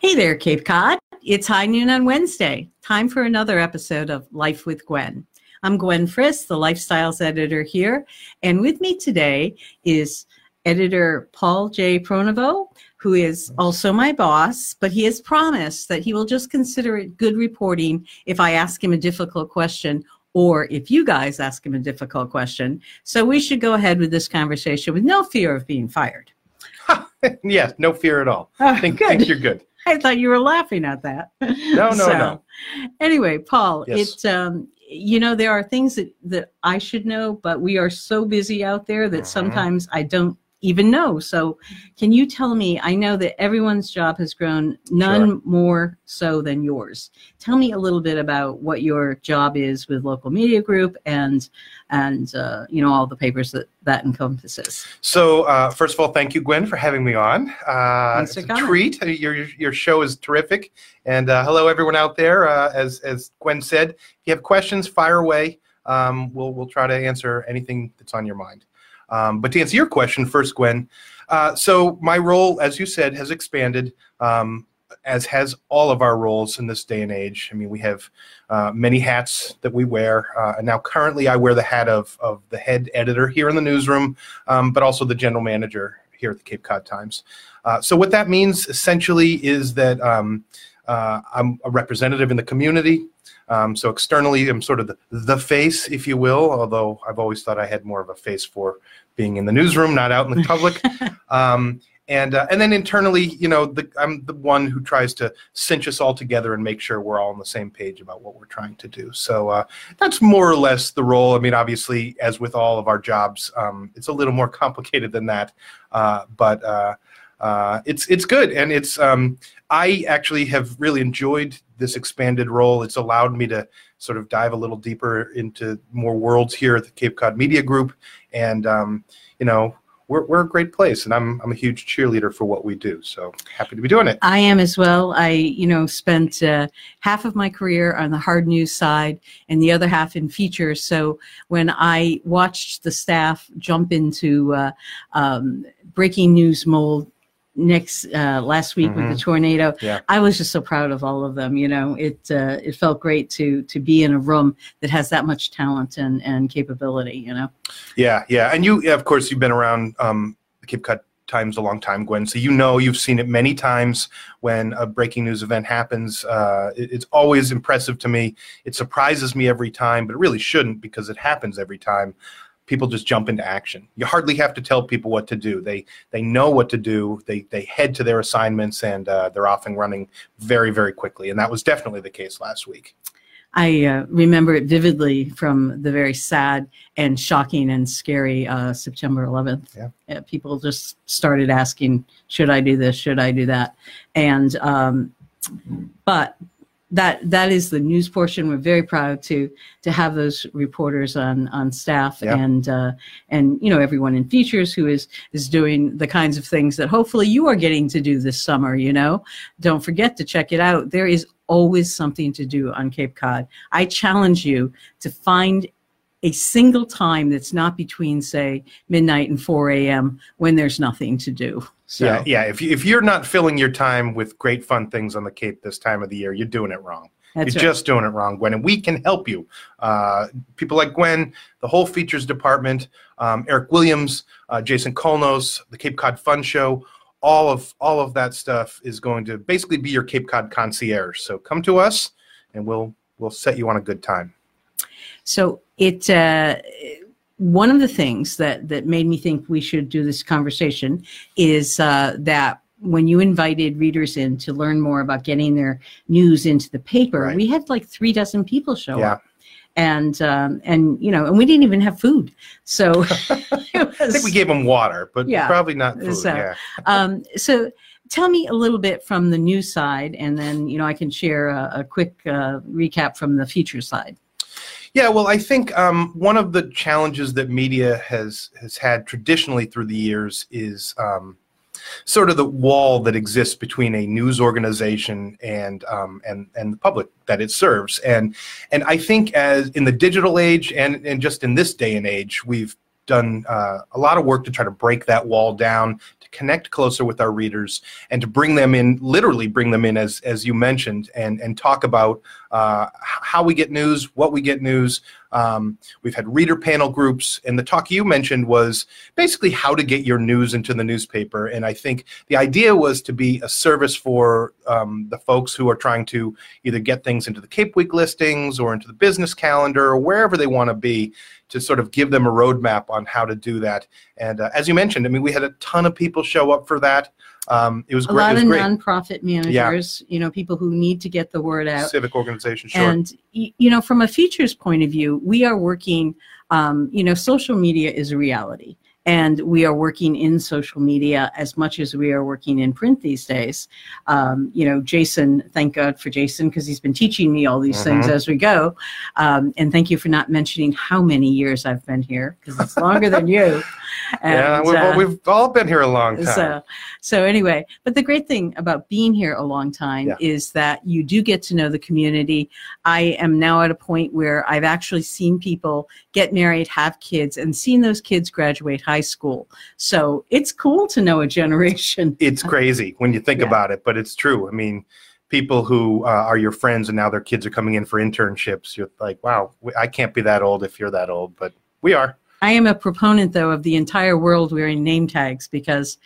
Hey there, Cape Cod. It's high noon on Wednesday. Time for another episode of Life with Gwenn. I'm Gwenn Friss, the lifestyles editor here, and with me today is editor Paul J. Pronovost, who is also my boss, but he has promised that he will just consider it good reporting if I ask him a difficult question or if you guys ask him a difficult question. So we should go ahead with this conversation with no fear of being fired. yes, no fear at all. Oh, I think, think you're good. I thought you were laughing at that. No, no, no. Anyway, Paul, Yes. it's um, you know there are things that that I should know, but we are so busy out there that Mhm. sometimes I don't even know. So, can you tell me? I know that everyone's job has grown, none Sure. more so than yours. Tell me a little bit about what your job is with local media group and and uh, you know all the papers that that encompasses. So, uh, first of all, thank you, Gwenn, for having me on. Uh, it's a coming. treat. Uh, Your, your- your show is terrific. And uh, hello, everyone out there. Uh, as, as Gwenn said, if you have questions, fire away. Um, we'll, we'll try to answer anything that's on your mind. Um, but to answer your question first, Gwenn, uh, so my role, as you said, has expanded, um, as has all of our roles in this day and age. I mean, we have uh, many hats that we wear. Uh, and now, currently, I wear the hat of, of the head editor here in the newsroom, um, but also the general manager here at the Cape Cod Times. Uh, so, what that means essentially is that um, uh, I'm a representative in the community. Um, so, externally, I'm sort of the, the face, if you will, although I've always thought I had more of a face for being in the newsroom, not out in the public. um, and, uh, and then internally, you know, the, I'm the one who tries to cinch us all together and make sure we're all on the same page about what we're trying to do. So uh, that's more or less the role. I mean, obviously, as with all of our jobs, um, it's a little more complicated than that, uh, but uh, uh, it's it's good, and it's um, I actually have really enjoyed this expanded role. It's allowed me to sort of dive a little deeper into more worlds here at the Cape Cod Media Group, and um, you know. We're, we're a great place, and I'm, I'm a huge cheerleader for what we do. So happy to be doing it. I am as well. I, you know, spent uh, half of my career on the hard news side and the other half in features. So when I watched the staff jump into uh, um, breaking news mold next uh, last week with the tornado, Yeah. I was just so proud of all of them. You know, it uh, it felt great to to be in a room that has that much talent and and capability. You know. Yeah, yeah, and you, of course, you've been around um, the Cape Cod Times a long time, Gwenn. So you know you've seen it many times when a breaking news event happens. Uh, it- it's always impressive to me. It surprises me every time, but it really shouldn't because it happens every time. People just jump into action. You hardly have to tell people what to do. They they know what to do. They they head to their assignments and uh, they're off and running very very quickly. And that was definitely the case last week. I uh, remember it vividly from the very sad and shocking and scary uh, September 11th. Yeah. Uh, people just started asking, "Should I do this? Should I do that?" And um, but that that is the news portion. We're very proud to to have those reporters on on staff Yeah. and uh, and you know everyone in features who is is doing the kinds of things that hopefully you are getting to do this summer. You know, don't forget to check it out. There is always something to do on Cape Cod. I challenge you to find a single time that's not between, say, midnight and 4 a.m. when there's nothing to do. So, Yeah, yeah. If you, if you're not filling your time with great fun things on the Cape this time of the year, you're doing it wrong. that's you're right. just doing it wrong, Gwenn, and we can help you. Uh, people like Gwenn, the whole features department, um, Eric Williams, uh, Jason Kolnos, the Cape Cod Fun Show, all of all of that stuff is going to basically be your Cape Cod concierge. So come to us, and we'll we'll set you on a good time. So it uh, one of the things that that made me think we should do this conversation is uh, that when you invited readers in to learn more about getting their news into the paper, Right. we had like three dozen people show Yeah. up. and um, and you know, and we didn't even have food, so I think we gave them water, but Yeah. probably not food. So- yeah. um, so tell me a little bit from the news side, and then you know I can share a, a quick uh, recap from the feature side. Yeah, well, I think um, one of the challenges that media has has had traditionally through the years is um, sort of the wall that exists between a news organization and um, and and the public that it serves. And and I think as in the digital age and and just in this day and age, we've done uh, a lot of work to try to break that wall down to connect closer with our readers and to bring them in literally bring them in as as you mentioned and and talk about uh, how we get news what we get news. Um, we've had reader panel groups and the talk you mentioned was basically how to get your news into the newspaper and i think the idea was to be a service for um, the folks who are trying to either get things into the cape week listings or into the business calendar or wherever they want to be to sort of give them a roadmap on how to do that. And uh, as you mentioned i mean we had a ton of people show up for that. Um, it was A great lot of great. nonprofit managers, you know, people who need to get the word out. civic organizations, sure. And you know, from a features point of view, we are working. Um, you know, social media is a reality, and we are working in social media as much as we are working in print these days. Um, you know, Jason, thank God for Jason because he's been teaching me all these things Mhm. as we go. Um, and thank you for not mentioning how many years I've been here because it's longer than you. yeah And, we've, uh, we've all been here a long time so, so anyway, but the great thing about being here a long time Yeah. is that you do get to know the community. I am now at a point where I've actually seen people get married, have kids, and seen those kids graduate high school. So it's cool to know a generation. it's crazy when you think Yeah. about it, but it's true. I mean, people who uh, are your friends and now their kids are coming in for internships. You're like, wow, I can't be that old if you're that old, but we are. I am a proponent, though, of the entire world wearing name tags because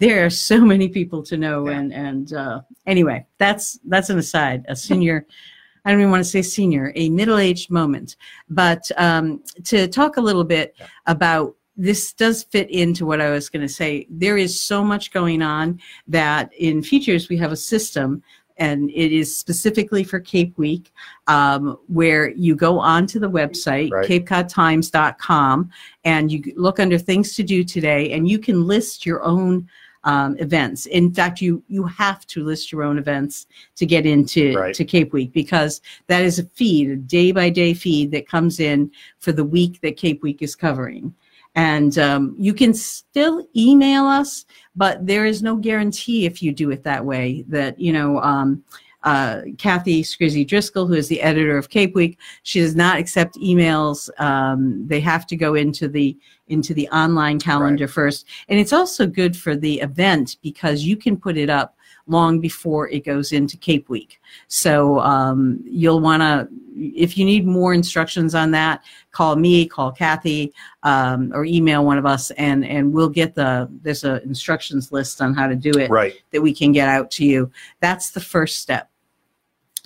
there are so many people to know. Yeah. And and uh, anyway, that's that's an aside. A senior, I don't even want to say senior, a middle-aged moment. But um, to talk a little bit Yeah. about this does fit into what I was going to say. There is so much going on that in features we have a system. And it is specifically for Cape Week, um, where you go onto the website, Right. capecodtimes.com, and you look under things to do today and you can list your own um, events in fact you you have to list your own events to get into Right. to cape week because that is a feed a day by day feed that comes in for the week that cape week is covering and um, you can still email us but there is no guarantee if you do it that way that you know um, uh, Kathi Scrizzi Driscoll, who is the editor of Cape Week, she does not accept emails. Um, they have to go into the into the online calendar first, and it's also good for the event because you can put it up long before it goes into Cape Week. So um, you'll want to, if you need more instructions on that, call me, call Kathi, um, or email one of us, and and we'll get the there's a instructions list on how to do it Right. that we can get out to you. That's the first step.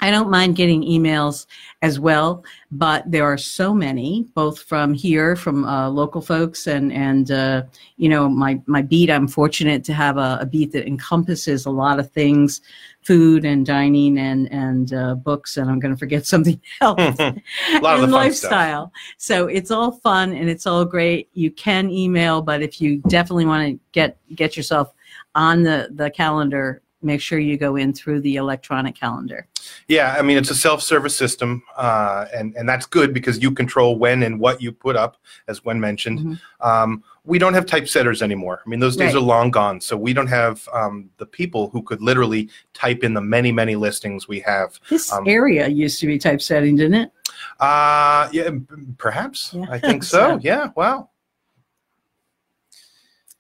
I don't mind getting emails as well, but there are so many, both from here, from uh, local folks, and and uh, you know my my beat. I'm fortunate to have a, a beat that encompasses a lot of things, food and dining and and uh, books, and I'm going to forget something else a lot of and the fun stuff. lifestyle. So it's all fun and it's all great. You can email, but if you definitely want to get get yourself on the the calendar, make sure you go in through the electronic calendar. Yeah, I mean it's a self-service system, uh, and and that's good because you control when and what you put up, as Gwenn mentioned. Mhm. Um, we don't have typesetters anymore. I mean those days Right. are long gone. So we don't have um, the people who could literally type in the many many listings we have. This Um, area used to be typesetting, didn't it? Uh, yeah, perhaps. Yeah. I think so. So- Yeah. Wow.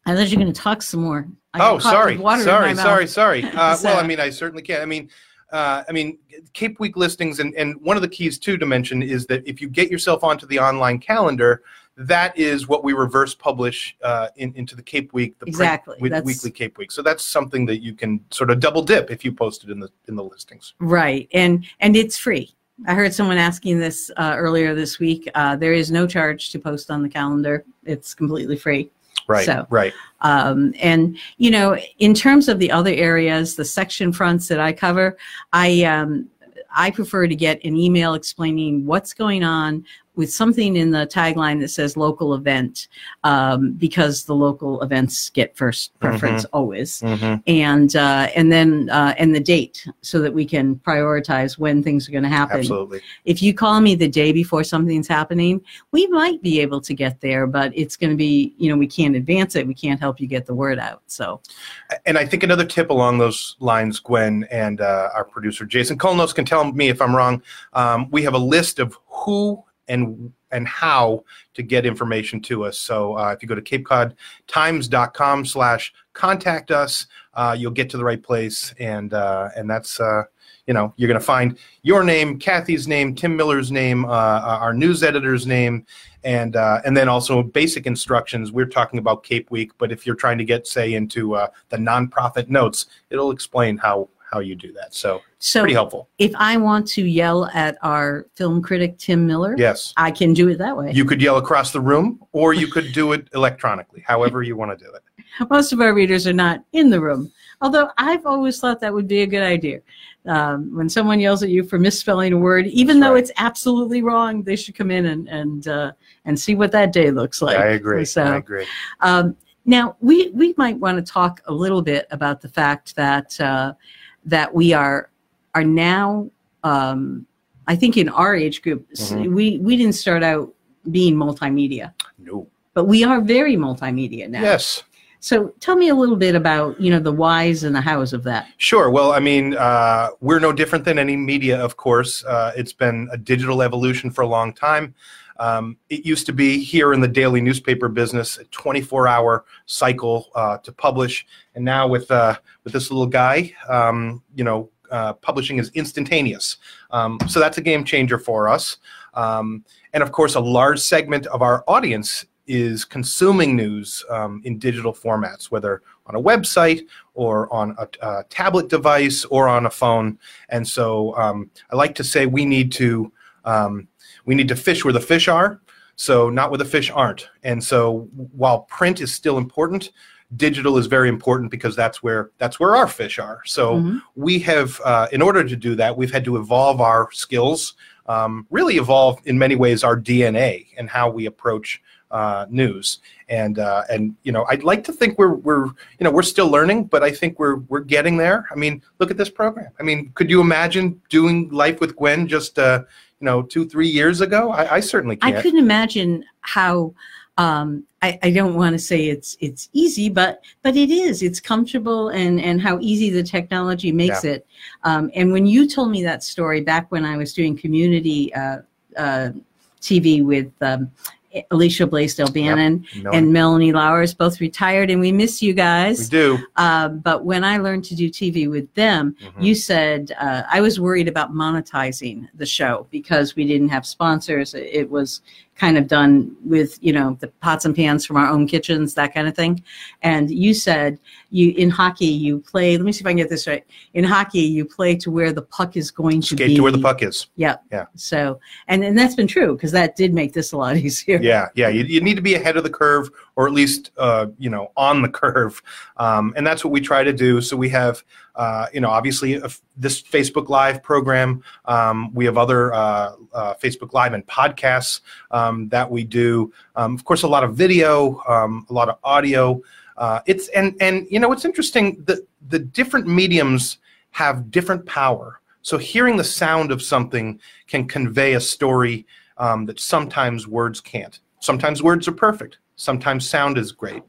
I thought you were going to talk some more. I Oh, sorry, with water in sorry, sorry, sorry. Uh, So- well, I mean, I certainly can. I mean, uh, I mean, Cape Week listings, and, and one of the keys too to mention is that if you get yourself onto the online calendar, that is what we reverse publish uh, in, into the Cape Week, the Exactly, that's- weekly Cape Week. So that's something that you can sort of double dip if you post it in the in the listings. Right, and and it's free. I heard someone asking this uh, earlier this week. Uh, there is no charge to post on the calendar. It's completely free. Right. So- Right. Um, and you know, in terms of the other areas, the section fronts that I cover, I um, I prefer to get an email explaining what's going on with something in the tagline that says local event um, because the local events get first preference always Mhm. and uh, and then uh, and the date so that we can prioritize when things are going to happen Absolutely. if you call me the day before something's happening, we might be able to get there, but it's going to be, you know, we can't advance it. We can't help you get the word out. So, And I think another tip along those lines, Gwenn and uh, our producer Jason Kolnos can tell me if I'm wrong. Um, we have a list of who and and how to get information to us. So uh, if you go to capecodtimes.com slash contact us, uh, you'll get to the right place, and uh, and that's uh, you know you're going to find your name, Kathi's name, Tim Miller's name, uh, our news editor's name, and uh, and then also basic instructions. We're talking about Cape Week, but if you're trying to get say into uh, the nonprofit notes, it'll explain how how you do that. So so pretty helpful. if I want to yell at our film critic Tim Miller, Yes, I can do it that way. you could yell across the room, or you could do it electronically. However you want to do it. Most of our readers are not in the room, although I've always thought that would be a good idea. Um, when someone yells at you for misspelling a word, even That's though right. it's absolutely wrong, they should come in and and uh, and see what that day looks like. I agree. So, I agree. Um, now, we, we might want to talk a little bit about the fact that uh, that we are are now, um, I think, in our age group, Mhm. we we didn't start out being multimedia, No. but we are very multimedia now. Yes. So, tell me a little bit about you know the whys and the hows of that. Sure. Well, I mean, uh, we're no different than any media, of course. Uh, it's been a digital evolution for a long time. Um, it used to be here in the daily newspaper business a 24-hour cycle uh, to publish, and now with uh, with this little guy, um, you know, uh, publishing is instantaneous. Um, so that's a game changer for us. Um, and of course, a large segment of our audience is consuming news um, in digital formats, whether on a website or on a, a tablet device or on a phone. And so um, I like to say we need to um, we need to fish where the fish are, so not where the fish aren't. And so while print is still important, digital is very important because that's where that's where our fish are. So Mhm. we have, uh, in order to do that, we've had to evolve our skills, um, really evolve in many ways our DNA and how we approach uh, news. And uh, and you know, I'd like to think we're we're you know we're still learning, but I think we're we're getting there. I mean, look at this program. I mean, could you imagine doing life with Gwenn just uh, you know two three years ago? I, I certainly can't. i couldn't imagine how. Um, I, I don't want to say it's it's easy, but but it is. It's comfortable and and how easy the technology makes it. Um, and when you told me that story back when I was doing community uh, uh, TV with um, Alicia Blaisdell Bannon No, and Melanie Lowers, both retired, and we miss you guys. we do. Uh, but when I learned to do TV with them, Mhm. you said uh, I was worried about monetizing the show because we didn't have sponsors. It was kind of done with you know the pots and pans from our own kitchens, that kind of thing. And you said you in hockey you play. Let me see if I can get this right. In hockey, you play to where the puck is going to Skate be. to where the puck is. Yeah. Yeah. So and and that's been true because that did make this a lot easier. Yeah, yeah. You, you need to be ahead of the curve, or at least uh, you know on the curve, um, and that's what we try to do. So we have, uh, you know, obviously uh, this Facebook Live program. Um, we have other uh, uh, Facebook Live and podcasts um, that we do. Um, of course, a lot of video, um, a lot of audio. Uh, it's and and you know it's interesting. The the different mediums have different power. So hearing the sound of something can convey a story um, that sometimes words can't. Sometimes words are perfect. Sometimes sound is great.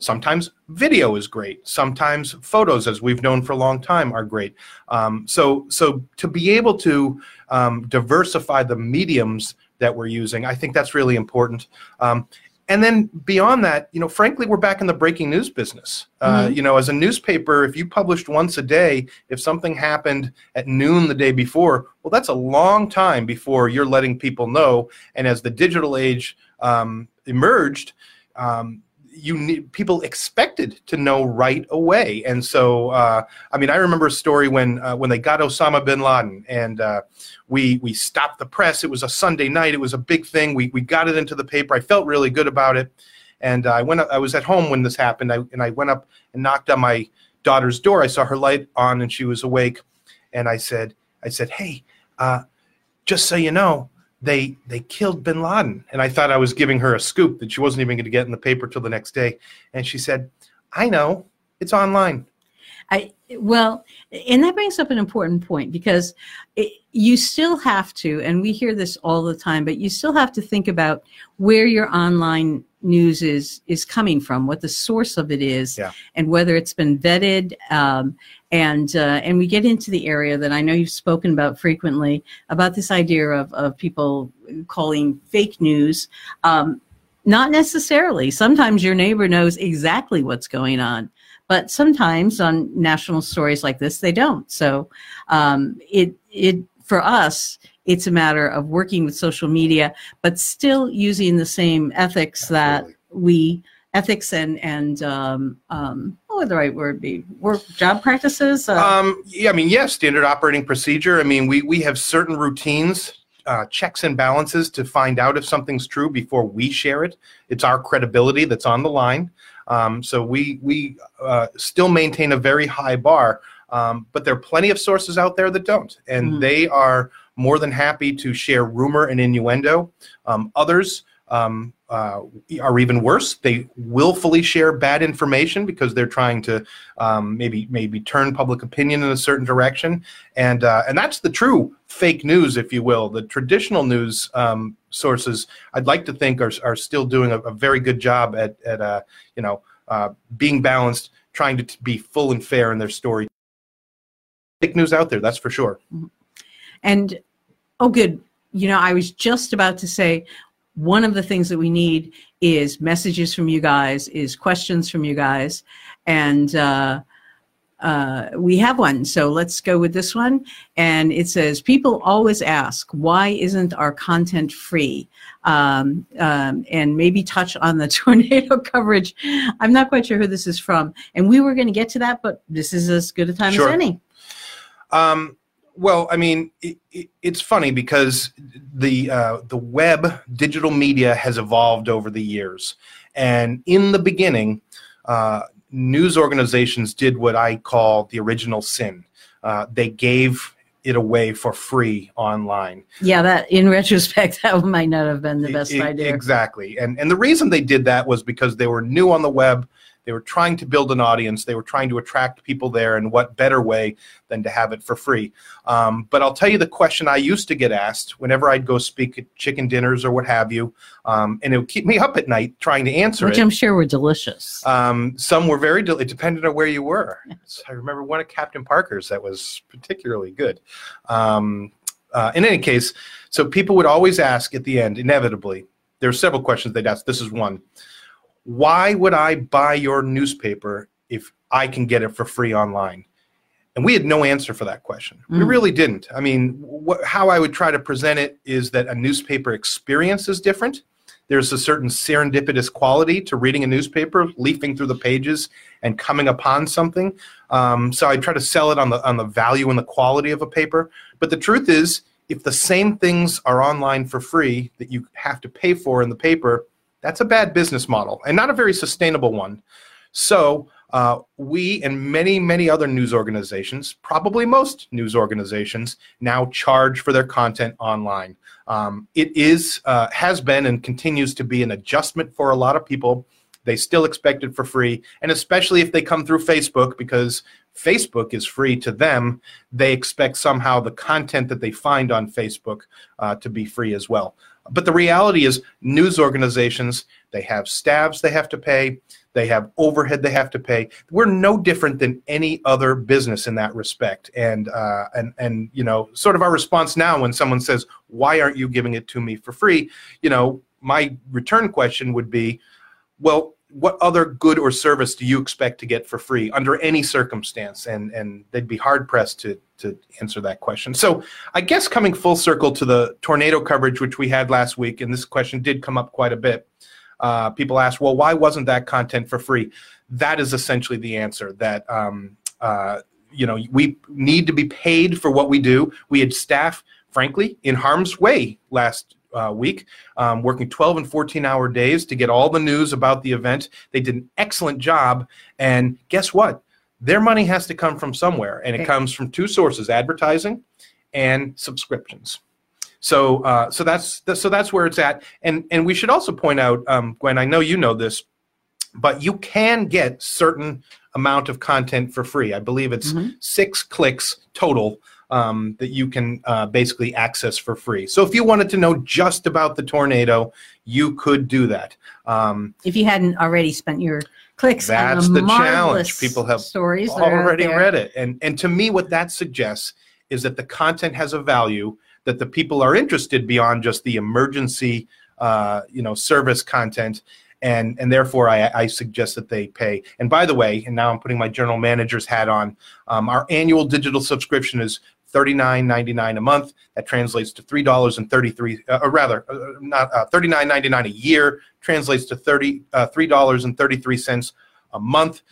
Sometimes video is great. Sometimes photos, as we've known for a long time, are great. Um, so, so to be able to um, diversify the mediums that we're using, I think that's really important. Um, and then beyond that, you know, frankly, we're back in the breaking news business. Uh, you know, as a newspaper, if you published once a day, if something happened at noon the day before, well, that's a long time before you're letting people know. And as the digital age um, emerged, um, you need people expected to know right away. And so, uh, I mean, I remember a story when uh, when they got Osama bin Laden, and uh, we we stopped the press. It was a Sunday night. It was a big thing. We we got it into the paper. I felt really good about it. And I went. up- I was at home when this happened. I, and I went up and knocked on my daughter's door. I saw her light on, and she was awake. And I said, I said, hey. uh, just so you know, they they killed bin Laden. And I thought I was giving her a scoop that she wasn't even going to get in the paper till the next day. And she said, I know, it's online. I well, and that brings up an important point because it, you still have to, and we hear this all the time, but you still have to think about where your online news is is coming from, what the source of it is, Yeah. and whether it's been vetted. Um, and uh, and we get into the area that I know you've spoken about frequently about this idea of of people calling fake news. Um, not necessarily. Sometimes your neighbor knows exactly what's going on, but sometimes on national stories like this, they don't. So um, it it for us, it's a matter of working with social media, but still using the same ethics Absolutely. that we ethics and and um, um, what would the right word be? Work job practices. Uh, Um, yeah, I mean, yes, standard operating procedure. I mean, we, we have certain routines, uh, checks and balances to find out if something's true before we share it. It's our credibility that's on the line. Um, so we, we uh, still maintain a very high bar, um, but there are plenty of sources out there that don't. And Mhm. they are more than happy to share rumor and innuendo. Um, others um, uh, are even worse. They willfully share bad information because they're trying to um, maybe maybe turn public opinion in a certain direction, and uh, and that's the true fake news, if you will. The traditional news um, sources, I'd like to think, are are still doing a, a very good job at at uh, you know uh, being balanced, trying to t- be full and fair in their story. Fake news out there, that's for sure. And oh, good. You know, I was just about to say one of the things that we need is messages from you guys, is questions from you guys, and uh, uh, we have one. So let's go with this one. And it says, "People always ask why isn't our content free?" Um, um, and maybe touch on the tornado coverage. I'm not quite sure who this is from, and we were going to get to that, but this is as good a time Sure. as any. Um, well, I mean, it, it, it's funny because the uh, the web, digital media has evolved over the years, and in the beginning, uh, news organizations did what I call the original sin. Uh, they gave it away for free online. Yeah, that in retrospect, that might not have been the best e- idea. Exactly. And and the reason they did that was because they were new on the web. They were trying to build an audience. They were trying to attract people there. And what better way than to have it for free? Um, but I'll tell you the question I used to get asked whenever I'd go speak at chicken dinners or what have you. Um, and it would keep me up at night trying to answer Which it. Which I'm sure were delicious. Um, some were very, del- it depended on where you were. So I remember one at Captain Parker's that was particularly good. Um, uh, in any case, so people would always ask at the end, inevitably, there are several questions they'd ask. This is one Why would I buy your newspaper if I can get it for free online? And we had no answer for that question. We Mm. really didn't. I mean, wh- how I would try to present it is that a newspaper experience is different. There's a certain serendipitous quality to reading a newspaper, leafing through the pages, and coming upon something. Um, so I try to sell it on the on the value and the quality of a paper. But the truth is, if the same things are online for free that you have to pay for in the paper, that's a bad business model and not a very sustainable one. So uh, we and many many other news organizations, probably most news organizations, now charge for their content online. Um, it is uh, has been and continues to be an adjustment for a lot of people. They still expect it for free, and especially if they come through Facebook because Facebook is free to them, they expect somehow the content that they find on Facebook uh, to be free as well. But the reality is, news organizations they have staffs they have to pay, they have overhead they have to pay. We're no different than any other business in that respect. And uh, and and you know, sort of our response now when someone says, "Why aren't you giving it to me for free?" You know, my return question would be, "Well." What other good or service do you expect to get for free under any circumstance? And and they'd be hard pressed to to answer that question. So I guess coming full circle to the tornado coverage which we had last week, and this question did come up quite a bit. Uh, people ask, well, why wasn't that content for free? That is essentially the answer. That um, uh, you know we need to be paid for what we do. We had staff, frankly, in harm's way last uh, week, um, working 12 and 14 hour days to get all the news about the event. They did an excellent job, and guess what? Their money has to come from somewhere, and it comes from two sources: advertising and subscriptions. So, uh, so that's so that's where it's at. And and we should also point out, um, Gwenn. I know you know this, but you can get certain amount of content for free. I believe it's Mhm. six clicks total um, that you can uh, basically access for free. So if you wanted to know just about the tornado, you could do that. Um, If you hadn't already spent your clicks, That's on the marvelous challenge. People have stories that are out already read it, and and to me, what that suggests is that the content has a value that the people are interested beyond just the emergency, uh, you know, service content. And, and therefore, I, I suggest that they pay. And by the way, and now I'm putting my general manager's hat on, um, our annual digital subscription is $39.99 a month. That translates to three dollars and thirty-three, uh, or rather, uh, not uh, $39.99 a year, translates to 30, uh, $3.33 a month.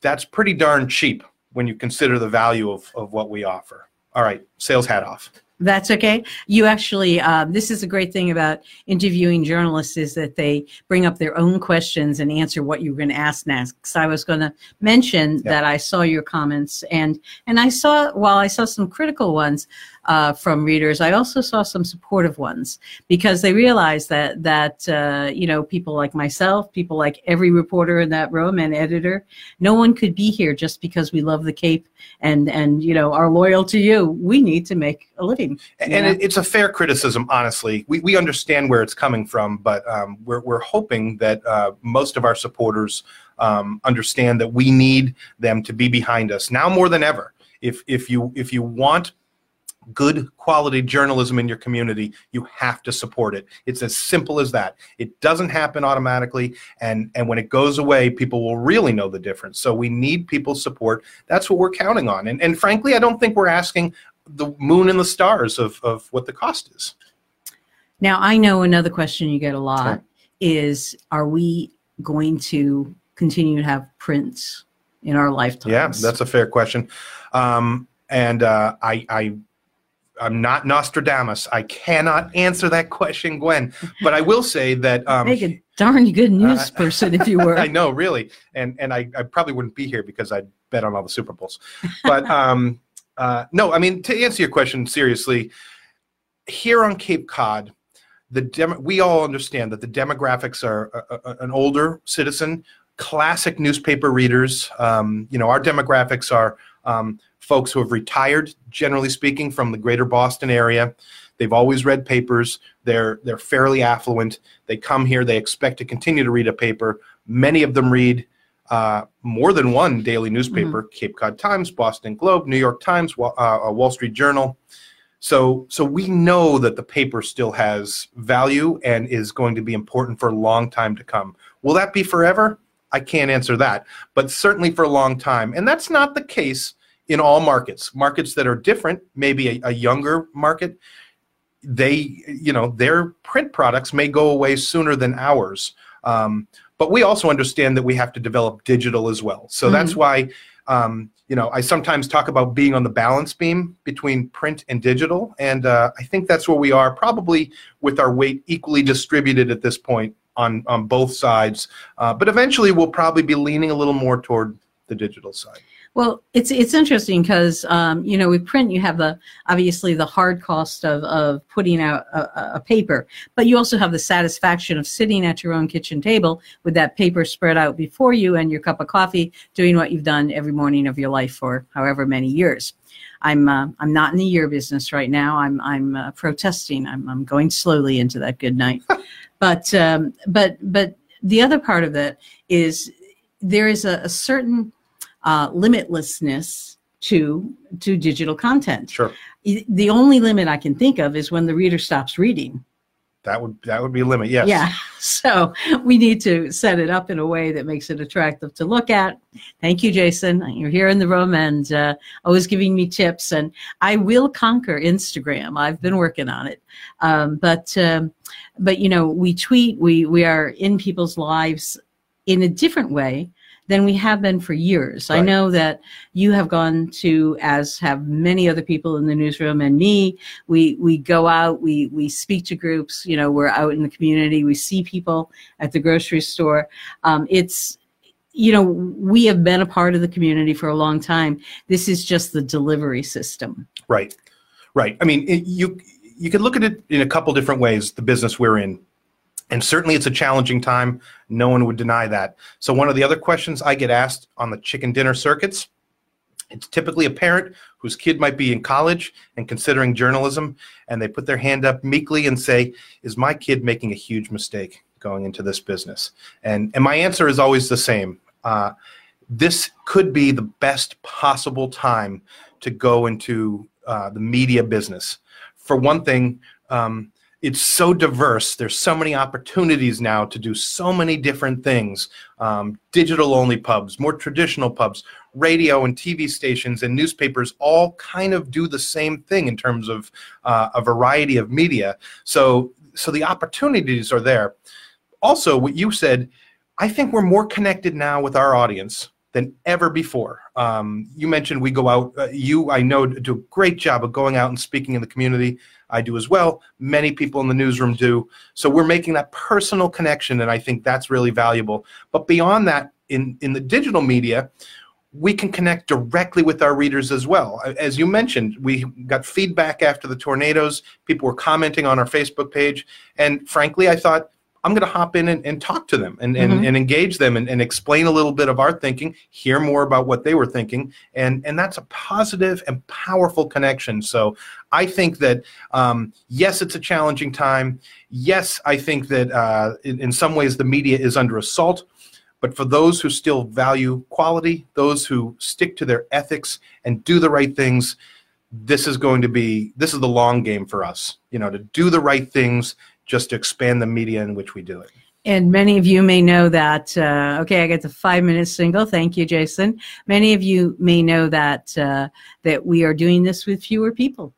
That's pretty darn cheap when you consider the value of, of what we offer. All right, sales hat off. That's okay. You actually, um, this is a great thing about interviewing journalists is that they bring up their own questions and answer what you're going to ask next. I was going to mention Yeah. that I saw your comments and and I saw while I saw some critical ones uh, from readers, I also saw some supportive ones because they realized that that uh, you know people like myself, people like every reporter in that room and editor, no one could be here just because we love the Cape and and you know are loyal to you. We need to make a living. And it's a fair criticism, honestly. We, we understand where it's coming from, but um, we're, we're hoping that uh, most of our supporters um, understand that we need them to be behind us now more than ever. If, if, you, if you want good quality journalism in your community, you have to support it. It's as simple as that. It doesn't happen automatically, and, and when it goes away, people will really know the difference. So we need people's support. That's what we're counting on. And, and frankly, I don't think we're asking the moon and the stars of, of what the cost is. Now, I know another question you get a lot is Are we going to continue to have prints in our lifetimes? Yeah, that's a fair question. Um, and uh, I, I, I'm not Nostradamus. I cannot answer that question, Gwenn. But I will say that um, Make a darn good news Uh, person if you were. I know, really, and and I, I probably wouldn't be here because I bet on all the Super Bowls. But um, uh, no, I mean to answer your question seriously, here on Cape Cod, the dem- we all understand that the demographics are a, a, an older citizen, classic newspaper readers. Um, you know, our demographics are um, folks who have retired, generally speaking, from the greater Boston area. They've always read papers. They're they're fairly affluent. They come here. They expect to continue to read a paper. Many of them read uh, more than one daily newspaper: Cape Cod Times, Boston Globe, New York Times, Wa- uh, uh, Wall Street Journal. So so we know that the paper still has value and is going to be important for a long time to come. Will that be forever? I can't answer that, but certainly for a long time. And that's not the case in all markets. Markets that are different, maybe a, a younger market, they, you know, their print products may go away sooner than ours. Um, but we also understand that we have to develop digital as well. So that's why, um, you know, I sometimes talk about being on the balance beam between print and digital. And uh, I think that's where we are, probably with our weight equally distributed at this point on, on both sides. Uh, but eventually we'll probably be leaning a little more toward the digital side. Well, it's it's interesting because um, you know with print you have the obviously the hard cost of of putting out a, a- paper, but you also have the satisfaction of sitting at your own kitchen table with that paper spread out before you and your cup of coffee, doing what you've done every morning of your life for however many years. I'm uh, I'm not in the year business right now. I'm I'm uh, protesting. I'm I'm going slowly into that good night, but um, but but the other part of it is there is a, a certain uh, limitlessness to to digital content. Sure. The only limit I can think of is when the reader stops reading. That would that would be a limit. Yes. Yeah. So we need to set it up in a way that makes it attractive to look at. Thank you, Jason. You're here in the room and uh, always giving me tips. And I will conquer Instagram. I've been working on it. Um, but um, but you know, we tweet. We we are in people's lives in a different way than we have been for years. I know that you have gone to, as have many other people in the newsroom and me, we we go out we we speak to groups you know we're out in the community we see people at the grocery store um, it's you know we have been a part of the community for a long time this is just the delivery system Right. Right. I mean, it, you you can look at it in a couple different ways. The business we're in, and certainly it's a challenging time. No one would deny that. So one of the other questions I get asked on the chicken dinner circuits, it's typically a parent whose kid might be in college and considering journalism, and they put their hand up meekly and say, "Is my kid making a huge mistake going into this business?" And and my answer is always the same. Uh, this could be the best possible time to go into uh, the media business. For one thing, um, it's so diverse. There's so many opportunities now to do so many different things. Um, digital only pubs, more traditional pubs, radio and TV stations and newspapers all kind of do the same thing in terms of uh, a variety of media. So, so the opportunities are there. Also, what you said, I think we're more connected now with our audience than ever before. Um, you mentioned we go out. Uh, you, I know, do a great job of going out and speaking in the community. I do as well. Many people in the newsroom do. So we're making that personal connection, and I think that's really valuable. But beyond that, in in the digital media, we can connect directly with our readers as well. As you mentioned, we got feedback after the tornadoes. People were commenting on our Facebook page, and frankly, I thought I'm going to hop in and, and talk to them and, and, Mhm. and engage them and, and explain a little bit of our thinking, hear more about what they were thinking. And, and that's a positive and powerful connection. So I think that, um, yes, it's a challenging time. Yes, I think that uh, in, in some ways the media is under assault. But for those who still value quality, those who stick to their ethics and do the right things, this is going to be this is the long game for us. You know, to do the right things, just to expand the media in which we do it. And many of you may know that, uh, okay, I get the five minute single. Thank you, Jason. Many of you may know that, uh, that we are doing this with fewer people.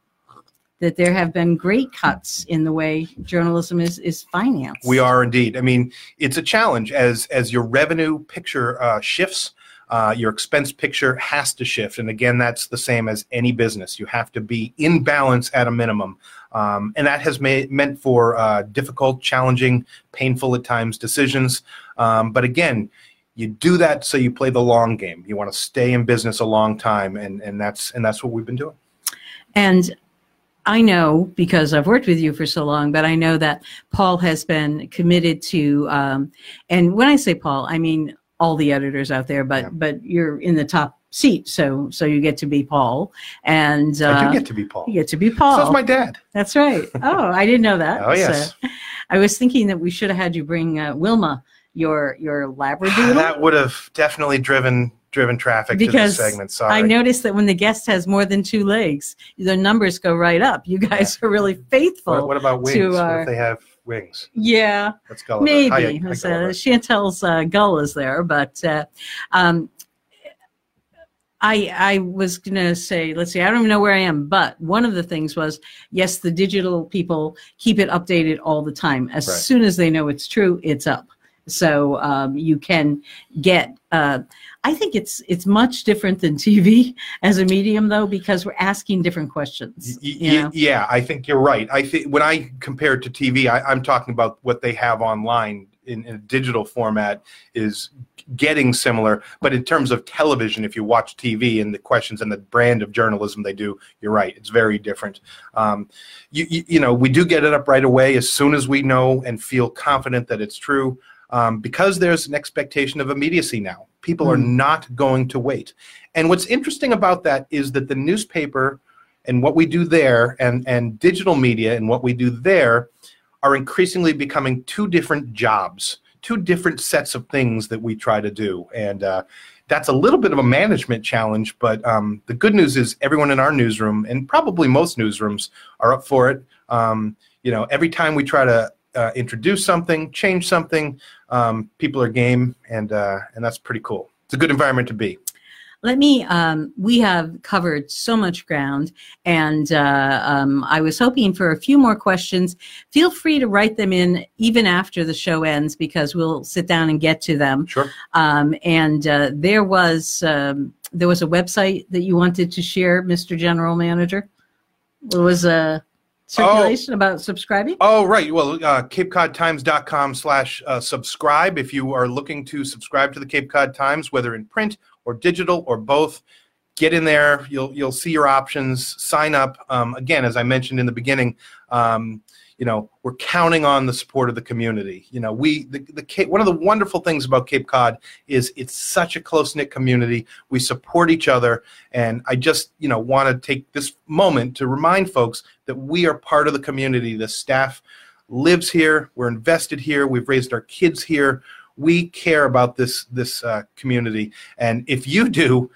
That there have been great cuts in the way journalism is, is financed. We are indeed. I mean, it's a challenge as as your revenue picture uh, shifts. Uh, your expense picture has to shift, and again, that's the same as any business. You have to be in balance at a minimum, um, and that has made, meant for uh, difficult, challenging, painful at times decisions. Um, but again, you do that so you play the long game. You want to stay in business a long time, and and that's and that's what we've been doing. And I know because I've worked with you for so long, but I know that Paul has been committed to, um, and when I say Paul, I mean all the editors out there, but Yeah. but you're in the top seat, so so you get to be Paul, and uh, I do get to be Paul. you get to be Paul. So's my dad. That's right. Oh, I didn't know that. Oh yes. So, I was thinking that we should have had you bring uh, Wilma, your your Labradoodle. that would have definitely driven driven traffic Because to this segment. Sorry. I noticed that when the guest has more than two legs, the numbers go right up. You guys are really faithful. What, what about wings? to What if they have wings? Yeah, maybe. Hi, hi, Gulliver. Chantel's uh, gull is there, but uh, um, I I was gonna say, let's see, I don't even know where I am, but one of the things was, yes, the digital people keep it updated all the time. As Right. soon as they know it's true, it's up. So um, you can get. Uh, I think it's it's much different than TV as a medium, though, because we're asking different questions. Y- y- yeah, I think you're right. I think when I compare it to TV, I, I'm talking about what they have online in, in a digital format is getting similar. But in terms of television, if you watch TV and the questions and the brand of journalism they do, you're right. It's very different. Um, you, you, you know, we do get it up right away as soon as we know and feel confident that it's true. Um, because there's an expectation of immediacy now. People are Mm. not going to wait. And what's interesting about that is that the newspaper and what we do there and, and digital media and what we do there are increasingly becoming two different jobs, two different sets of things that we try to do. And uh, that's a little bit of a management challenge, but um, the good news is everyone in our newsroom and probably most newsrooms are up for it. Um, you know, every time we try to uh, introduce something, change something, um, people are game, and uh, and that's pretty cool. It's a good environment to be. Let me, um, we have covered so much ground, and uh, um, I was hoping for a few more questions. Feel free to write them in even after the show ends because we'll sit down and get to them. Sure. Um, and uh, there was um, there was a website that you wanted to share, Mr. General Manager. It was a circulation about subscribing. Oh, right. Well, uh, CapeCodTimes.com slash uh, subscribe. If you are looking to subscribe to the Cape Cod Times, whether in print or digital or both, get in there. You'll you'll see your options. Sign up. Um, again, as I mentioned in the beginning, um, you know we're counting on the support of the community. You know, we the, the one of the wonderful things about Cape Cod is it's such a close knit community. We support each other, and I just you know want to take this moment to remind folks that we are part of the community. The staff lives here. We're invested here. We've raised our kids here. We care about this this uh, community, and if you do,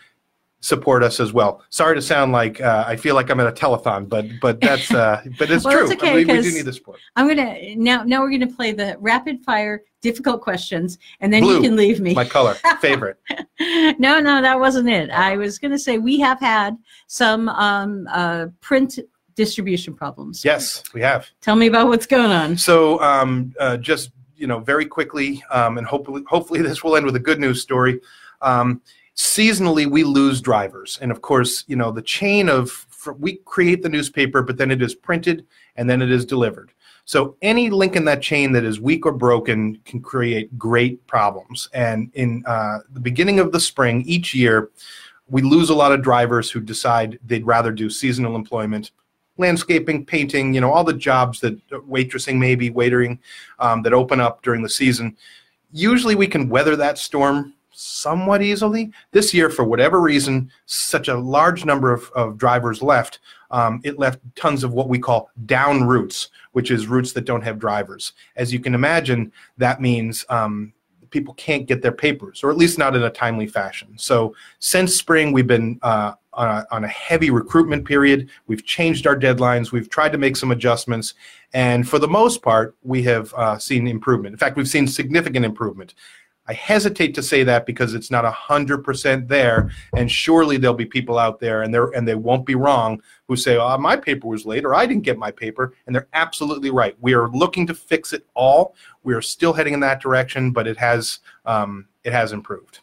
support us as well. Sorry to sound like uh, I feel like I'm at a telethon, but but that's uh, but it's Well, true. it's okay, we, we do need the support. I'm gonna now. Now we're gonna play the rapid fire difficult questions, and then Blue, you can leave me. My color favorite. no, no, that wasn't it. I was gonna say we have had some um, uh, print distribution problems. Yes, we have. Tell me about what's going on. So um, uh, just you know very quickly, um, and hopefully hopefully this will end with a good news story. Um, seasonally, we lose drivers, and of course, you know the chain of we create the newspaper, but then it is printed and then it is delivered. So any link in that chain that is weak or broken can create great problems. And in uh, the beginning of the spring, each year, we lose a lot of drivers who decide they'd rather do seasonal employment landscaping, painting, you know, all the jobs that waitressing, maybe waitering, um, that open up during the season. Usually we can weather that storm somewhat easily. This year, for whatever reason, such a large number of, of drivers left. Um, it left tons of what we call down routes, which is routes that don't have drivers. As you can imagine, that means um, people can't get their papers, or at least not in a timely fashion. So since spring, we've been uh, on, a, heavy recruitment period. We've changed our deadlines. We've tried to make some adjustments, and for the most part, we have uh, seen improvement. In fact, we've seen significant improvement. I hesitate to say that because it's not hundred percent there, and surely there'll be people out there, and they and they won't be wrong, who say, "Oh, my paper was late," or "I didn't get my paper," and they're absolutely right. We are looking to fix it all. We are still heading in that direction, but it has um, it has improved.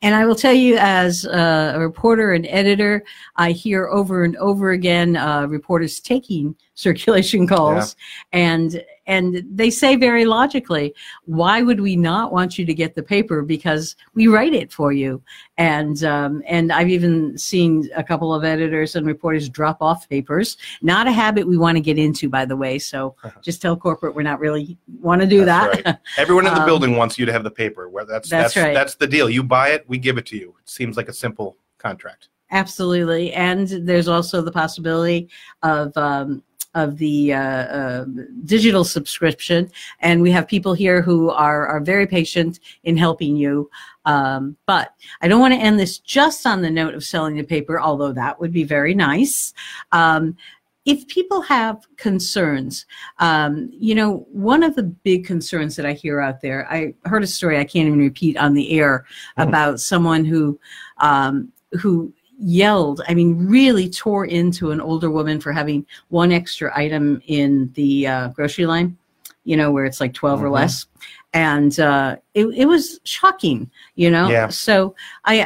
And I will tell you, as a reporter and editor, I hear over and over again uh, reporters taking circulation calls, and and they say very logically, "Why would we not want you to get the paper? Because we write it for you." And um, and I've even seen a couple of editors and reporters drop off papers. Not a habit we want to get into, by the way. So just tell corporate we're not really want to do That's that. right. Everyone in the Um, building wants you to have the paper. Where that's That's that's right. that's the deal. You buy it, we give it to you. It seems like a simple contract. Absolutely, and there's also the possibility of um, of the uh, uh, digital subscription, and we have people here who are are very patient in helping you. Um, but I don't want to end this just on the note of selling the paper, although that would be very nice. Um, if people have concerns, um, you know, one of the big concerns that I hear out there, I heard a story I can't even repeat on the air Mhm. about someone who um, who yelled, I mean, really tore into an older woman for having one extra item in the uh, grocery line, you know, where it's like 12 or Mhm. less. And uh, it, it was shocking, you know? Yeah. So I,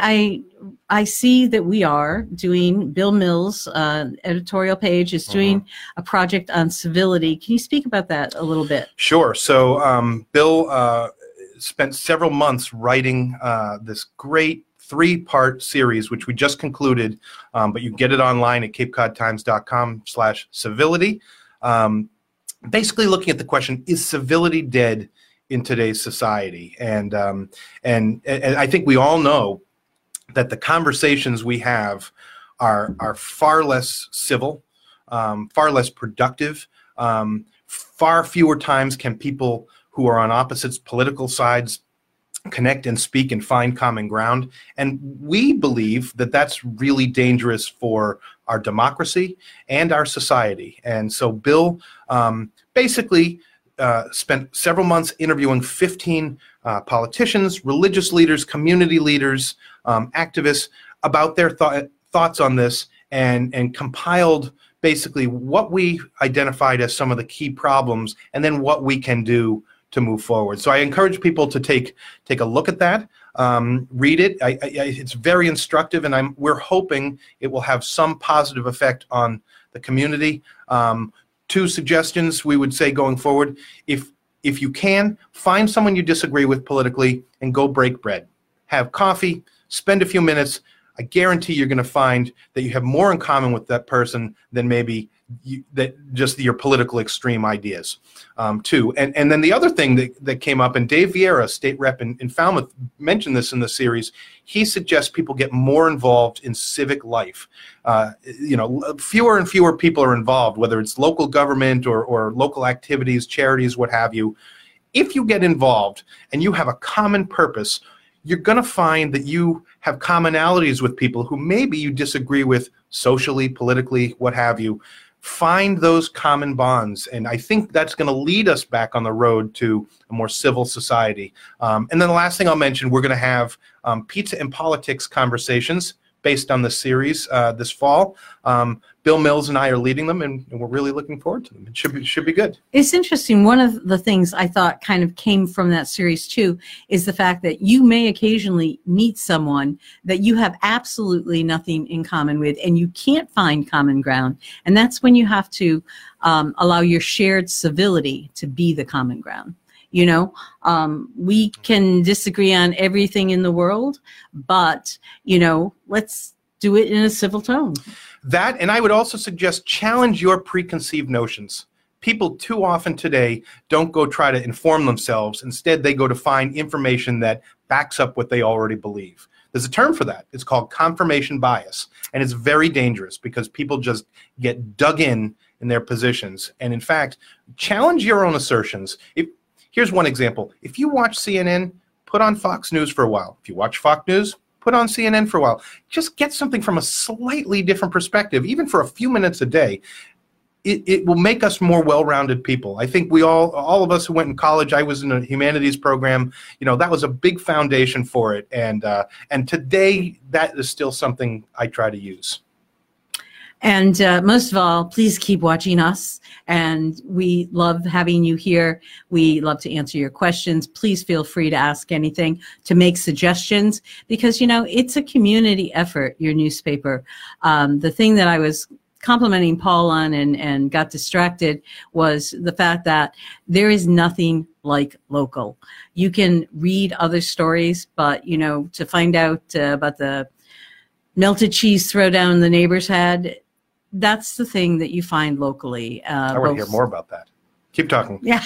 I, I see that we are doing, Bill Mills' uh, editorial page is doing a project on civility. Can you speak about that a little bit? Sure. So um, Bill uh, spent several months writing uh, this great three-part series, which we just concluded, um, but you get it online at capecodtimes.com slash civility. Um, basically looking at the question, is civility dead in today's society? And, um, and, and I think we all know that the conversations we have are, are far less civil, um, far less productive, um, far fewer times can people who are on opposite political sides connect and speak and find common ground. And we believe that that's really dangerous for our democracy and our society. And so Bill um, basically uh, spent several months interviewing 15 uh, politicians, religious leaders, community leaders, um, activists about their thought thoughts on this and, and compiled basically what we identified as some of the key problems and then what we can do to move forward. So I encourage people to take take a look at that, um, read it. I, I, it's very instructive, and I'm we're hoping it will have some positive effect on the community. Um, two suggestions we would say going forward: if if you can find someone you disagree with politically and go break bread, have coffee, spend a few minutes. I guarantee you're going to find that you have more in common with that person than maybe you, that just your political extreme ideas um, too. And and then the other thing that, that came up, and Dave Vieira, state rep in, in Falmouth, mentioned this in the series. He suggests people get more involved in civic life. Uh, you know, fewer and fewer people are involved, whether it's local government or, or local activities, charities, what have you. If you get involved and you have a common purpose, you're going to find that you have commonalities with people who maybe you disagree with socially, politically, what have you find those common bonds. And I think that's going to lead us back on the road to a more civil society. Um, and then the last thing I'll mention, we're going to have um, pizza and politics conversations based on the series uh, this fall. Um, Bill Mills and I are leading them, and, and, we're really looking forward to them. It should be should be good. It's interesting. One of the things I thought kind of came from that series too is the fact that you may occasionally meet someone that you have absolutely nothing in common with, and you can't find common ground, and that's when you have to um, allow your shared civility to be the common ground. You know, um, we can disagree on everything in the world, but, you know, let's do it in a civil tone. That, and I would also suggest challenge your preconceived notions. People too often today don't go try to inform themselves. Instead, they go to find information that backs up what they already believe. There's a term for that. It's called confirmation bias. And it's very dangerous because people just get dug in in their positions. And in fact, challenge your own assertions. If, Here's one example. If you watch CNN, put on Fox News for a while. If you watch Fox News, put on CNN for a while. Just get something from a slightly different perspective, even for a few minutes a day. It, it will make us more well-rounded people. I think we all, all of us who went in college, I was in a humanities program. You know, that was a big foundation for it, and uh, and today that is still something I try to use. And uh, most of all, please keep watching us. And we love having you here. We love to answer your questions. Please feel free to ask anything, to make suggestions, because, you know, it's a community effort, your newspaper. Um, the thing that I was complimenting Paul on and, and got distracted was the fact that there is nothing like local. You can read other stories, but, you know, to find out uh, about the melted cheese throwdown the neighbors had that's the thing that you find locally. Uh, I want to hear more about that. Keep talking. Yeah.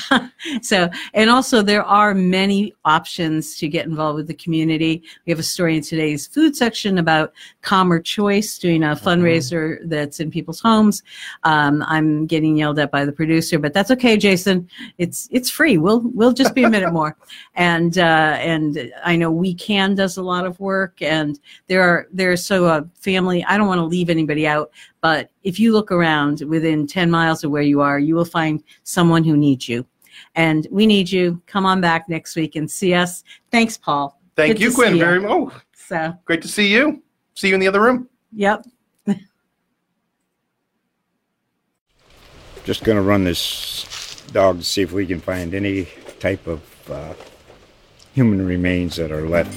So, and also there are many options to get involved with the community. We have a story in today's food section about Calmer Choice doing a mm-hmm. fundraiser mm-hmm. that's in people's homes. Um, I'm getting yelled at by the producer, but that's okay, Jason. It's it's free. We'll we'll just be a minute more. And uh, and I know We Can does a lot of work, and there are there's so a family. I don't want to leave anybody out, but if you look around within 10 miles of where you are, you will find someone who needs you. And we need you. Come on back next week and see us. Thanks, Paul. Thank Good you, Gwenn, very much. Oh, so great to see you. See you in the other room. Yep. Just going to run this dog to see if we can find any type of uh, human remains that are left